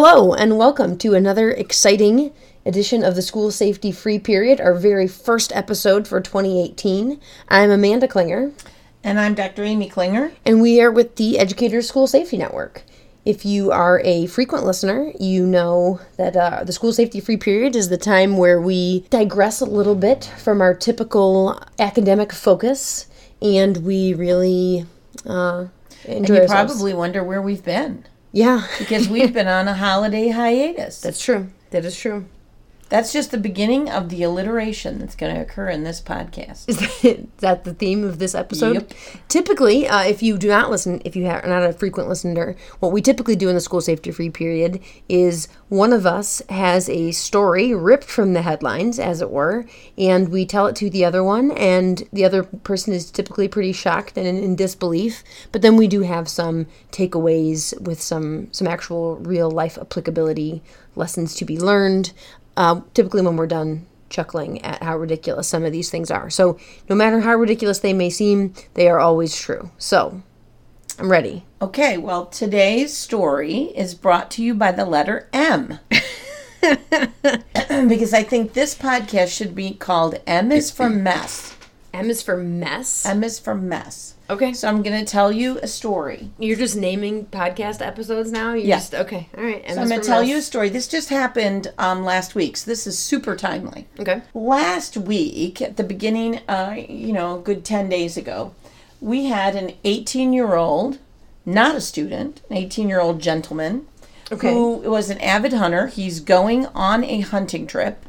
hello, and welcome to another exciting edition of the School Safety Free Period, our very first episode for 2018. I'm Amanda Klinger, And I'm Dr. Amy Klinger. and we are with the Educators School Safety Network. If you are a frequent listener, you know that uh, the School Safety Free Period is the time where we digress a little bit from our typical academic focus, and we really uh, enjoy And you ourselves. probably wonder where we've been yeah, because we've been on a holiday hiatus. that's true. That is true. That's just the beginning of the alliteration that's going to occur in this podcast. Is that, is that the theme of this episode? Yep. Typically, uh, if you do not listen, if you are not a frequent listener, what we typically do in the school safety free period is one of us has a story ripped from the headlines, as it were, and we tell it to the other one, and the other person is typically pretty shocked and in, in disbelief. But then we do have some takeaways with some some actual real life applicability lessons to be learned. Uh, typically, when we're done chuckling at how ridiculous some of these things are. So, no matter how ridiculous they may seem, they are always true. So, I'm ready. Okay, well, today's story is brought to you by the letter M. because I think this podcast should be called M is for Mess. M is for mess. M is for Mess. Okay. So I'm going to tell you a story. You're just naming podcast episodes now? You Yeah. just okay. All right. M So I'm to tell mess. you a story. This just happened um, last week, so this is super timely. Okay. Last week, at the beginning, uh, you know, a good 10 days ago, we had an 18 year old, not a student, an 18 year old gentleman Okay. who was an avid hunter. He's going on a hunting trip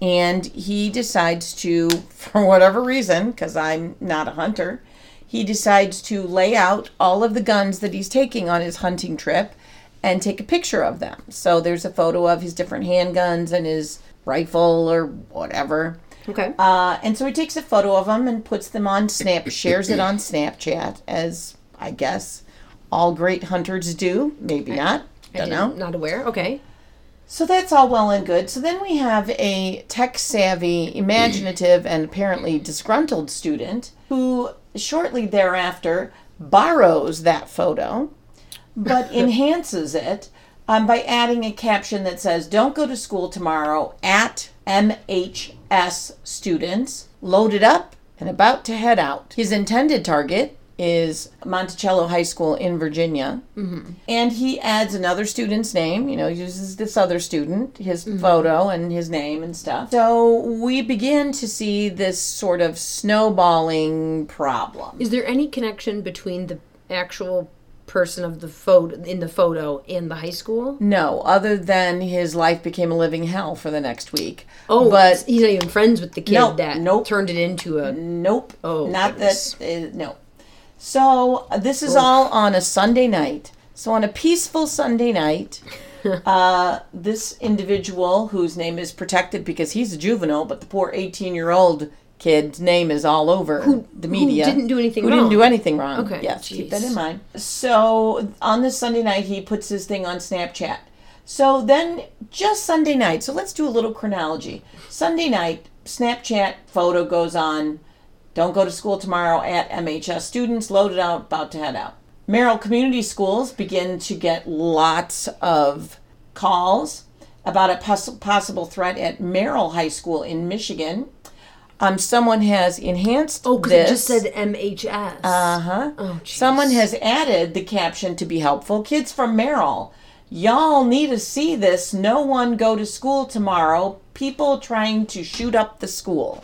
and he decides to, for whatever reason, because I'm not a hunter, he decides to lay out all of the guns that he's taking on his hunting trip and take a picture of them. So there's a photo of his different handguns and his rifle or whatever. Okay. Uh, and so he takes a photo of them and puts them on Snap, shares it on Snapchat, as I guess all great hunters do. Maybe not. I Don't know. Not aware. Okay. So that's all well and good. So then we have a tech savvy, imaginative, and apparently disgruntled student who shortly thereafter borrows that photo but enhances it um, by adding a caption that says, Don't go to school tomorrow at MHS students, loaded up and about to head out. His intended target is Monticello High School in Virginia. And he adds another student's name, you know, uses this other student, his photo and his name and stuff. So we begin to see this sort of snowballing problem. Is there any connection between the actual person of the photo in the photo in the high school? No, other than his life became a living hell for the next week. Oh, but he's not even friends with the kid Nope, that nope. turned it into a. Nope. Oh, not goodness. that. Uh, no. So this is all on a Sunday night. So on a peaceful Sunday night, uh, this individual whose name is protected because he's a juvenile, but the poor eighteen-year-old kid's name is all over the media. Who didn't do anything Who wrong. didn't do anything wrong? Okay, Yes, keep that in mind. So on this Sunday night, he puts his thing on Snapchat. So then, just Sunday night. So let's do a little chronology. Sunday night, Snapchat photo goes on. Don't go to school tomorrow at MHS. Students loaded out, about to head out. Merrill Community Schools begin to get lots of calls about a poss- possible threat at Merrill High School in Michigan. Um, someone has enhanced Oh, because it just said MHS. Uh huh. Oh, jeez. Someone has added the caption to be helpful. Kids from Merrill, y'all need to see this. No one go to school tomorrow. People trying to shoot up the school.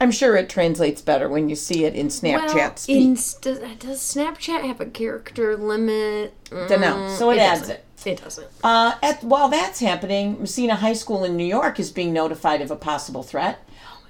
I'm sure it translates better when you see it in Snapchat well, speak. in, does, does Snapchat have a character limit? Dunno. So it Mm, adds doesn't. it. It doesn't. Uh, at, while that's happening, Massena High School in New York is being notified of a possible threat.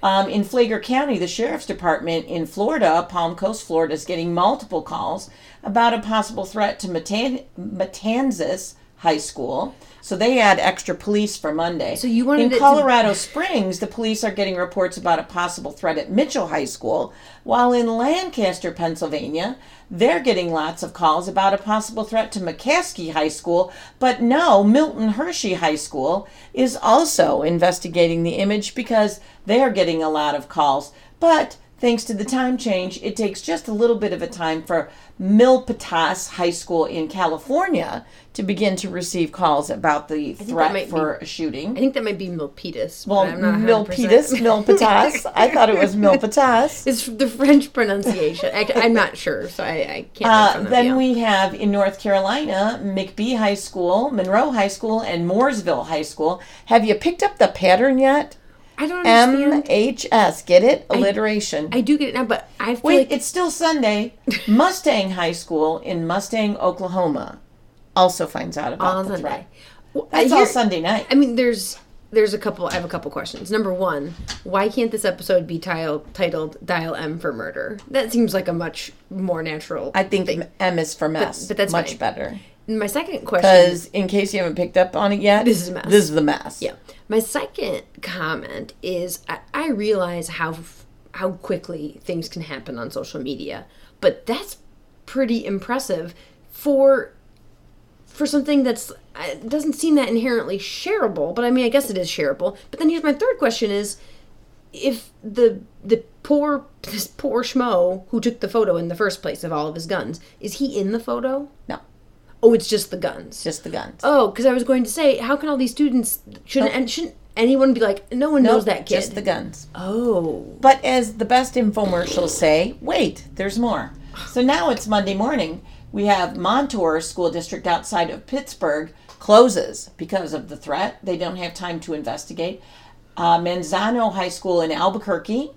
Um, in Flagler County, the sheriff's department in Florida, Palm Coast, Florida, is getting multiple calls about a possible threat to Matan- Matanzas High School. So they add extra police for Monday. So you wanted in it to- Colorado Springs, the police are getting reports about a possible threat at Mitchell High School, while in Lancaster, Pennsylvania, they're getting lots of calls about a possible threat to McCaskey High School. But no, Milton Hershey High School is also investigating the image because they are getting a lot of calls. But thanks to the time change, it takes just a little bit of a time for Milpitas High School in California to begin to receive calls about the threat for a shooting. I think that might be Milpitas. Well, I'm not 100%. Milpitas, Milpitas. I thought it was Milpitas. It's the French pronunciation. I, am not sure, so I, I can't. Uh, then we have in North Carolina, McBee High School, Monroe High School, and Mooresville High School. Have you picked up the pattern yet? I don't understand. MHS. Get it? Alliteration. I do get it now, but I feel Wait, like it's still Sunday. Mustang High School in Mustang, Oklahoma, also finds out about on the Sunday. threat. Well, I That's all Sunday night. I mean, there's there's a couple. I have a couple questions. Number one, why can't this episode be titled titled "Dial M for Murder"? That seems like a much more natural. I think M is for mess. but that's much fine. better. My second question. Because in case you haven't picked up on it yet, This is a mess. This is the mess. Yeah. My second comment is I, realize how how quickly things can happen on social media, but that's pretty impressive for for something that's uh, doesn't seem that inherently shareable. But I mean, I guess it is shareable. But then here's my third question: is if the the poor this poor schmo who took the photo in the first place of all of his guns is he in the photo? No, Oh, it's just the guns. just the guns. Oh, because I was going to say, how can all these students shouldn't and shouldn't anyone be like, no one knows that kid? Just the guns. oh, But as the best infomercials say, wait, there's more. So now it's Monday morning. We have Montour School District outside of Pittsburgh closes because of the threat. They don't have time to investigate. Uh, Manzano High School in Albuquerque.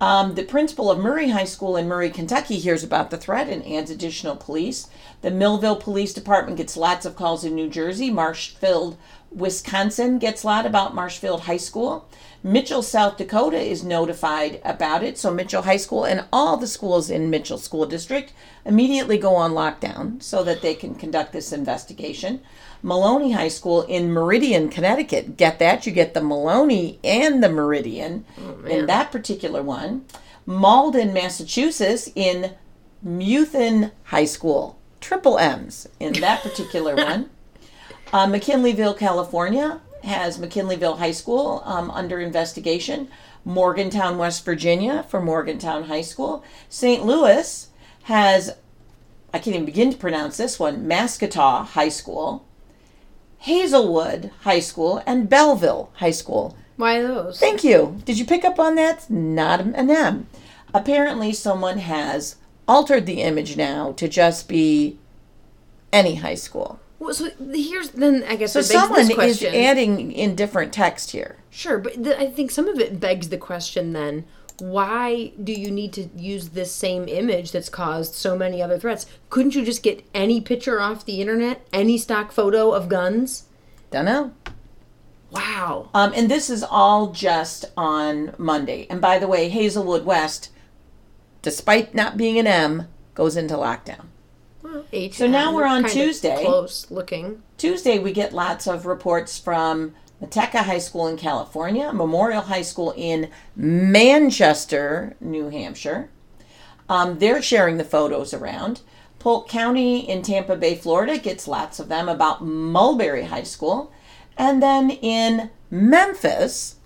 Um, the principal of Murray High School in Murray, Kentucky hears about the threat and adds additional police. The Millville Police Department gets lots of calls in New Jersey. Marshfield, Wisconsin gets a lot about Marshfield High School. Mitchell, South Dakota is notified about it. So Mitchell High School and all the schools in Mitchell School District immediately go on lockdown so that they can conduct this investigation. Maloney High School in Meriden, Connecticut. Get that? You get the Maloney and the Meriden in that particular one. Malden, Massachusetts in Muthen High School. Triple M's in that particular one. Uh, McKinleyville, California has McKinleyville High School um, under investigation. Morgantown, West Virginia for Morgantown High School. St. Louis has, I can't even begin to pronounce this one, Mascoutah High School. Hazelwood High School and Belleville High School. why those? Thank you. Did you pick up on that? Not an M. Apparently, someone has altered the image now to just be any high school. Well, so here's then I guess So someone is adding in different text here. sure, but th- I think some of it begs the question then. Why do you need to use this same image that's caused so many other threats? Couldn't you just get any picture off the internet, any stock photo of guns? Don't know. Wow. Um, and this is all just on Monday. And by the way, Hazelwood West, despite not being an M, goes into lockdown. Well, H- So now we're on Tuesday. Close looking. Tuesday, we get lots of reports from Manteca High School in California, Memorial High School in Manchester, New Hampshire. Um, they're sharing the photos around. Polk County in Tampa Bay, Florida gets lots of them about Mulberry High School. And then in Memphis,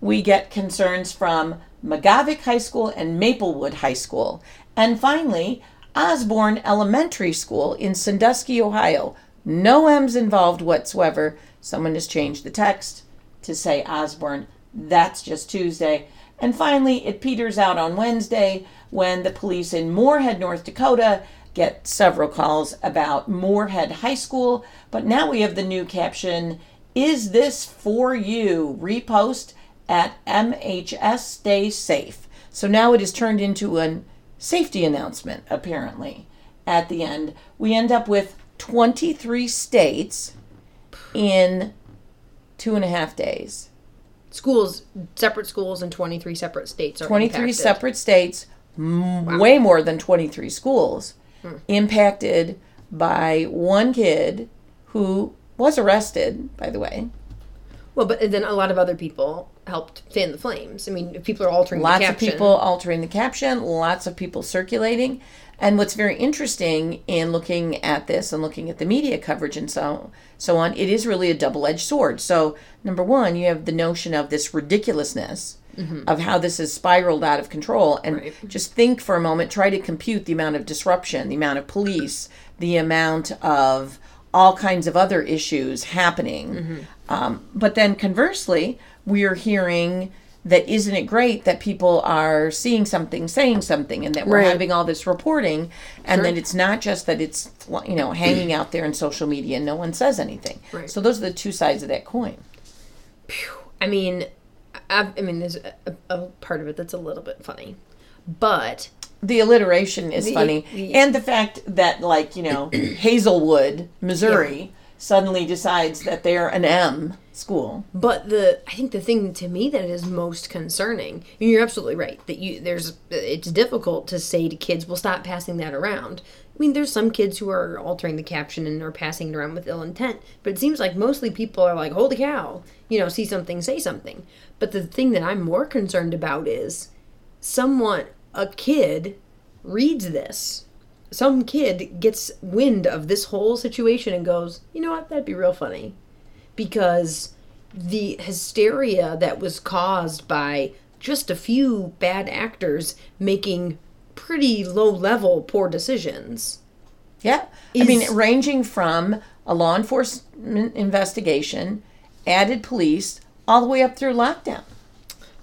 we get concerns from McGavock High School and Maplewood High School. And finally, Osborne Elementary School in Sandusky, Ohio. No M's involved whatsoever. Someone has changed the text to say Osborne. That's just Tuesday. And finally, it peters out on Wednesday when the police in Moorhead, North Dakota get several calls about Moorhead High School. But now we have the new caption Is this for you? Repost at MHS Stay Safe. So now it is turned into a safety announcement, apparently, at the end. We end up with 23 states in two and a half days. Schools, separate schools in 23 separate states are 23 impacted. separate states, m- way more than 23 schools, hmm. impacted by one kid who was arrested, by the way. Well, but then a lot of other people helped fan the flames. I mean, people are altering Lots of people altering the caption, lots of people circulating. And what's very interesting in looking at this and looking at the media coverage and so so on, it is really a double-edged sword. So, number one, you have the notion of this ridiculousness of how this has spiraled out of control. And Right. just think for a moment, try to compute the amount of disruption, the amount of police, the amount of all kinds of other issues happening. Um, but then conversely, we're hearing that isn't it great that people are seeing something, saying something, and that we're Right. having all this reporting, and that it's not just that it's you know hanging out there in social media and no one says anything. Right. So those are the two sides of that coin. I mean, I, I mean, there's a, a part of it that's a little bit funny, but The alliteration is The- funny, the- and the fact that like you know Hazelwood, Missouri, suddenly decides that they're an M school. But the I think the thing to me that is most concerning, you're absolutely right that you there's it's difficult to say to kids, "Well, stop passing that around." I mean, there's some kids who are altering the caption and are passing it around with ill intent, but it seems like mostly people are like, "Holy cow!" You know, see something, say something. But the thing that I'm more concerned about is someone, a kid, reads this. Some kid gets wind of this whole situation and goes, "You know what? That'd be real funny." because the hysteria that was caused by just a few bad actors making pretty low level poor decisions. Yeah. I mean, ranging from a law enforcement investigation, added police, all the way up through lockdown.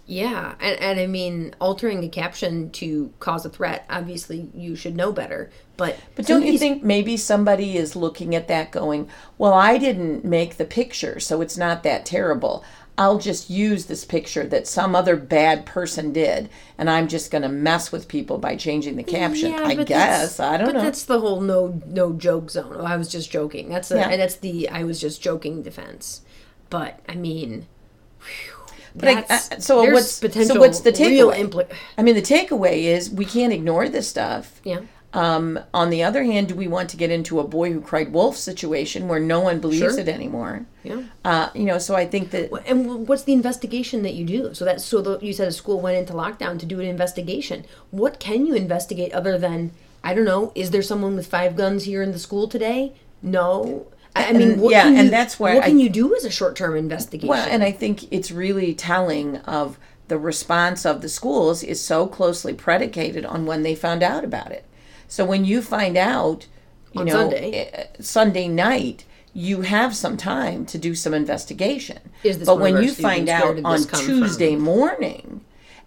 Yeah, and, and I mean, altering a caption to cause a threat, obviously you should know better. But, But don't you think maybe somebody is looking at that going, well, I didn't make the picture, so it's not that terrible. I'll just use this picture that some other bad person did, and I'm just going to mess with people by changing the caption. Yeah, I guess. I don't but know. that's the whole no no joke zone. Oh, I was just joking. That's the Yeah. and that's the I was just joking defense. But I mean, But I- uh, so what's- so what's the takeaway? impli- I mean, the takeaway is we can't ignore this stuff. Yeah. Um, on the other hand, do we want to get into a boy who cried wolf situation where no one believes Sure. it anymore? Yeah. Uh, you know, so I think that And what's the investigation that you do? So that so the, you said a school went into lockdown to do an investigation. What can you investigate other than I don't know? Is there someone with five guns here in the school today? No. I mean, And- yeah, can and you, that's why what I- can you do as a short-term investigation? Well, and I think it's really telling of the response of the schools is so closely predicated on when they found out about it. So when you find out, you On know, Sunday. eh, Sunday night, you have some time to do some investigation. Is this but when you find out on Tuesday from? morning,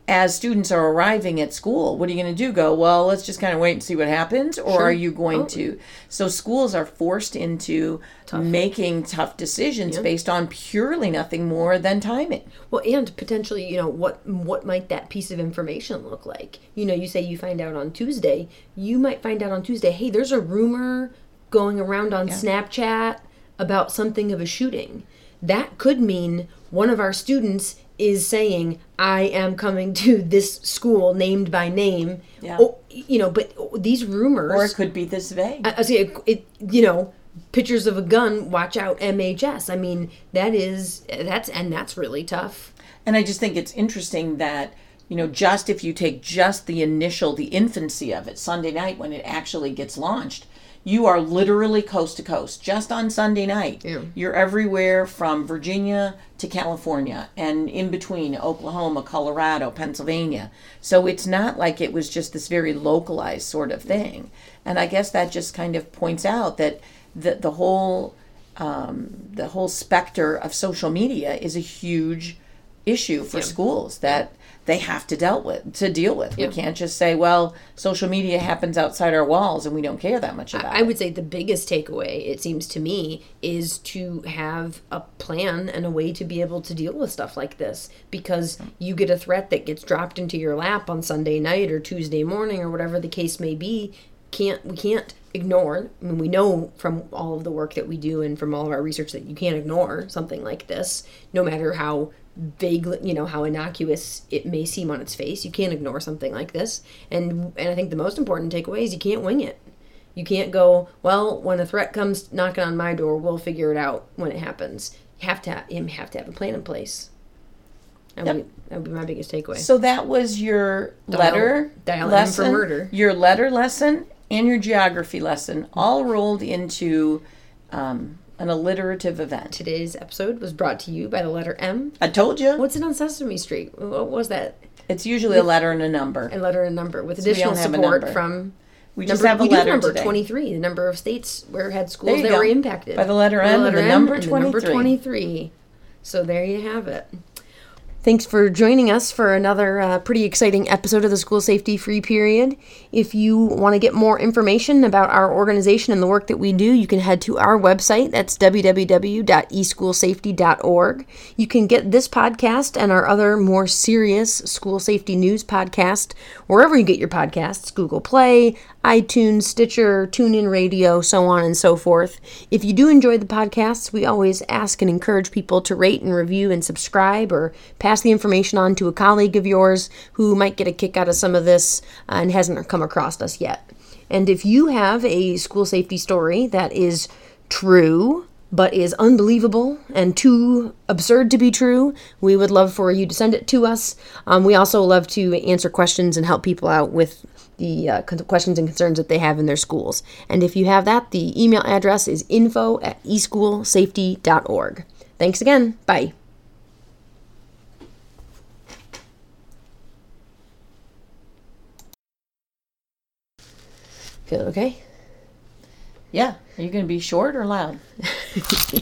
as students are arriving at school, what are you going to do? Go, well, let's just kind of wait and see what happens? Or are you going Oh. to? So schools are forced into making tough decisions based on purely nothing more than timing. Well, and potentially, you know, what what might that piece of information look like? You know, you say you find out on Tuesday. You might find out on Tuesday. Hey, there's a rumor going around on Snapchat about something of a shooting. That could mean one of our students is saying, "I am coming to this school named by name." Yeah. Oh, you know, but these rumors Or it could be this vague. I, I say it, it, you know, pictures of a gun. Watch out, MHS. I mean, that is that's and that's really tough. And I just think it's interesting that, you know, just if you take just the initial, the infancy of it, Sunday night when it actually gets launched, you are literally coast to coast. Just on Sunday night, Yeah. you're everywhere from Virginia to California and in between Oklahoma, Colorado, Pennsylvania. So it's not like it was just this very localized sort of thing. And I guess that just kind of points out that the, the whole um, the whole specter of social media is a huge issue for schools that they have to dealt with to deal with. Yeah. We can't just say, well, social media happens outside our walls and we don't care that much about I it. I would say the biggest takeaway, it seems to me, is to have a plan and a way to be able to deal with stuff like this. Because you get a threat that gets dropped into your lap on Sunday night or Tuesday morning or whatever the case may be. Can't we can't ignore? I mean, we know from all of the work that we do and from all of our research that you can't ignore something like this, no matter how vaguely, you know, how innocuous it may seem on its face. You can't ignore something like this. And and I think the most important takeaway is you can't wing it. You can't go, well, when a threat comes knocking on my door, we'll figure it out when it happens. You have to have, you have to have a plan in place. That, would, be, that would be my biggest takeaway. So that was your Dial- letter dial M for murder. your letter lesson, and your geography lesson, all rolled into um, an alliterative event. Today's episode was brought to you by the letter M. I told you. What's it on Sesame Street? What was that? It's usually a letter and a number. A letter and number with additional a support from. We just number, have a we letter number today. 23, the number of states where had schools that go. were impacted. By the letter M and the number and the number 23. 23. So there you have it. Thanks for joining us for another uh, pretty exciting episode of the School Safety Free Period. If you want to get more information about our organization and the work that we do, you can head to our website. That's www.eschoolsafety.org. You can get this podcast and our other more serious school safety news podcast wherever you get your podcasts Google Play, iTunes, Stitcher, TuneIn Radio, so on and so forth. If you do enjoy the podcasts, we always ask and encourage people to rate and review and subscribe or pass the information on to a colleague of yours who might get a kick out of some of this uh, and hasn't come across us yet. And if you have a school safety story that is true, but is unbelievable and too absurd to be true, we would love for you to send it to us. Um, we also love to answer questions and help people out with the uh, questions and concerns that they have in their schools. And if you have that, the email address is info at eschoolsafety.org. Thanks again. Bye. Feel okay? Yeah. Are you going to be short or loud?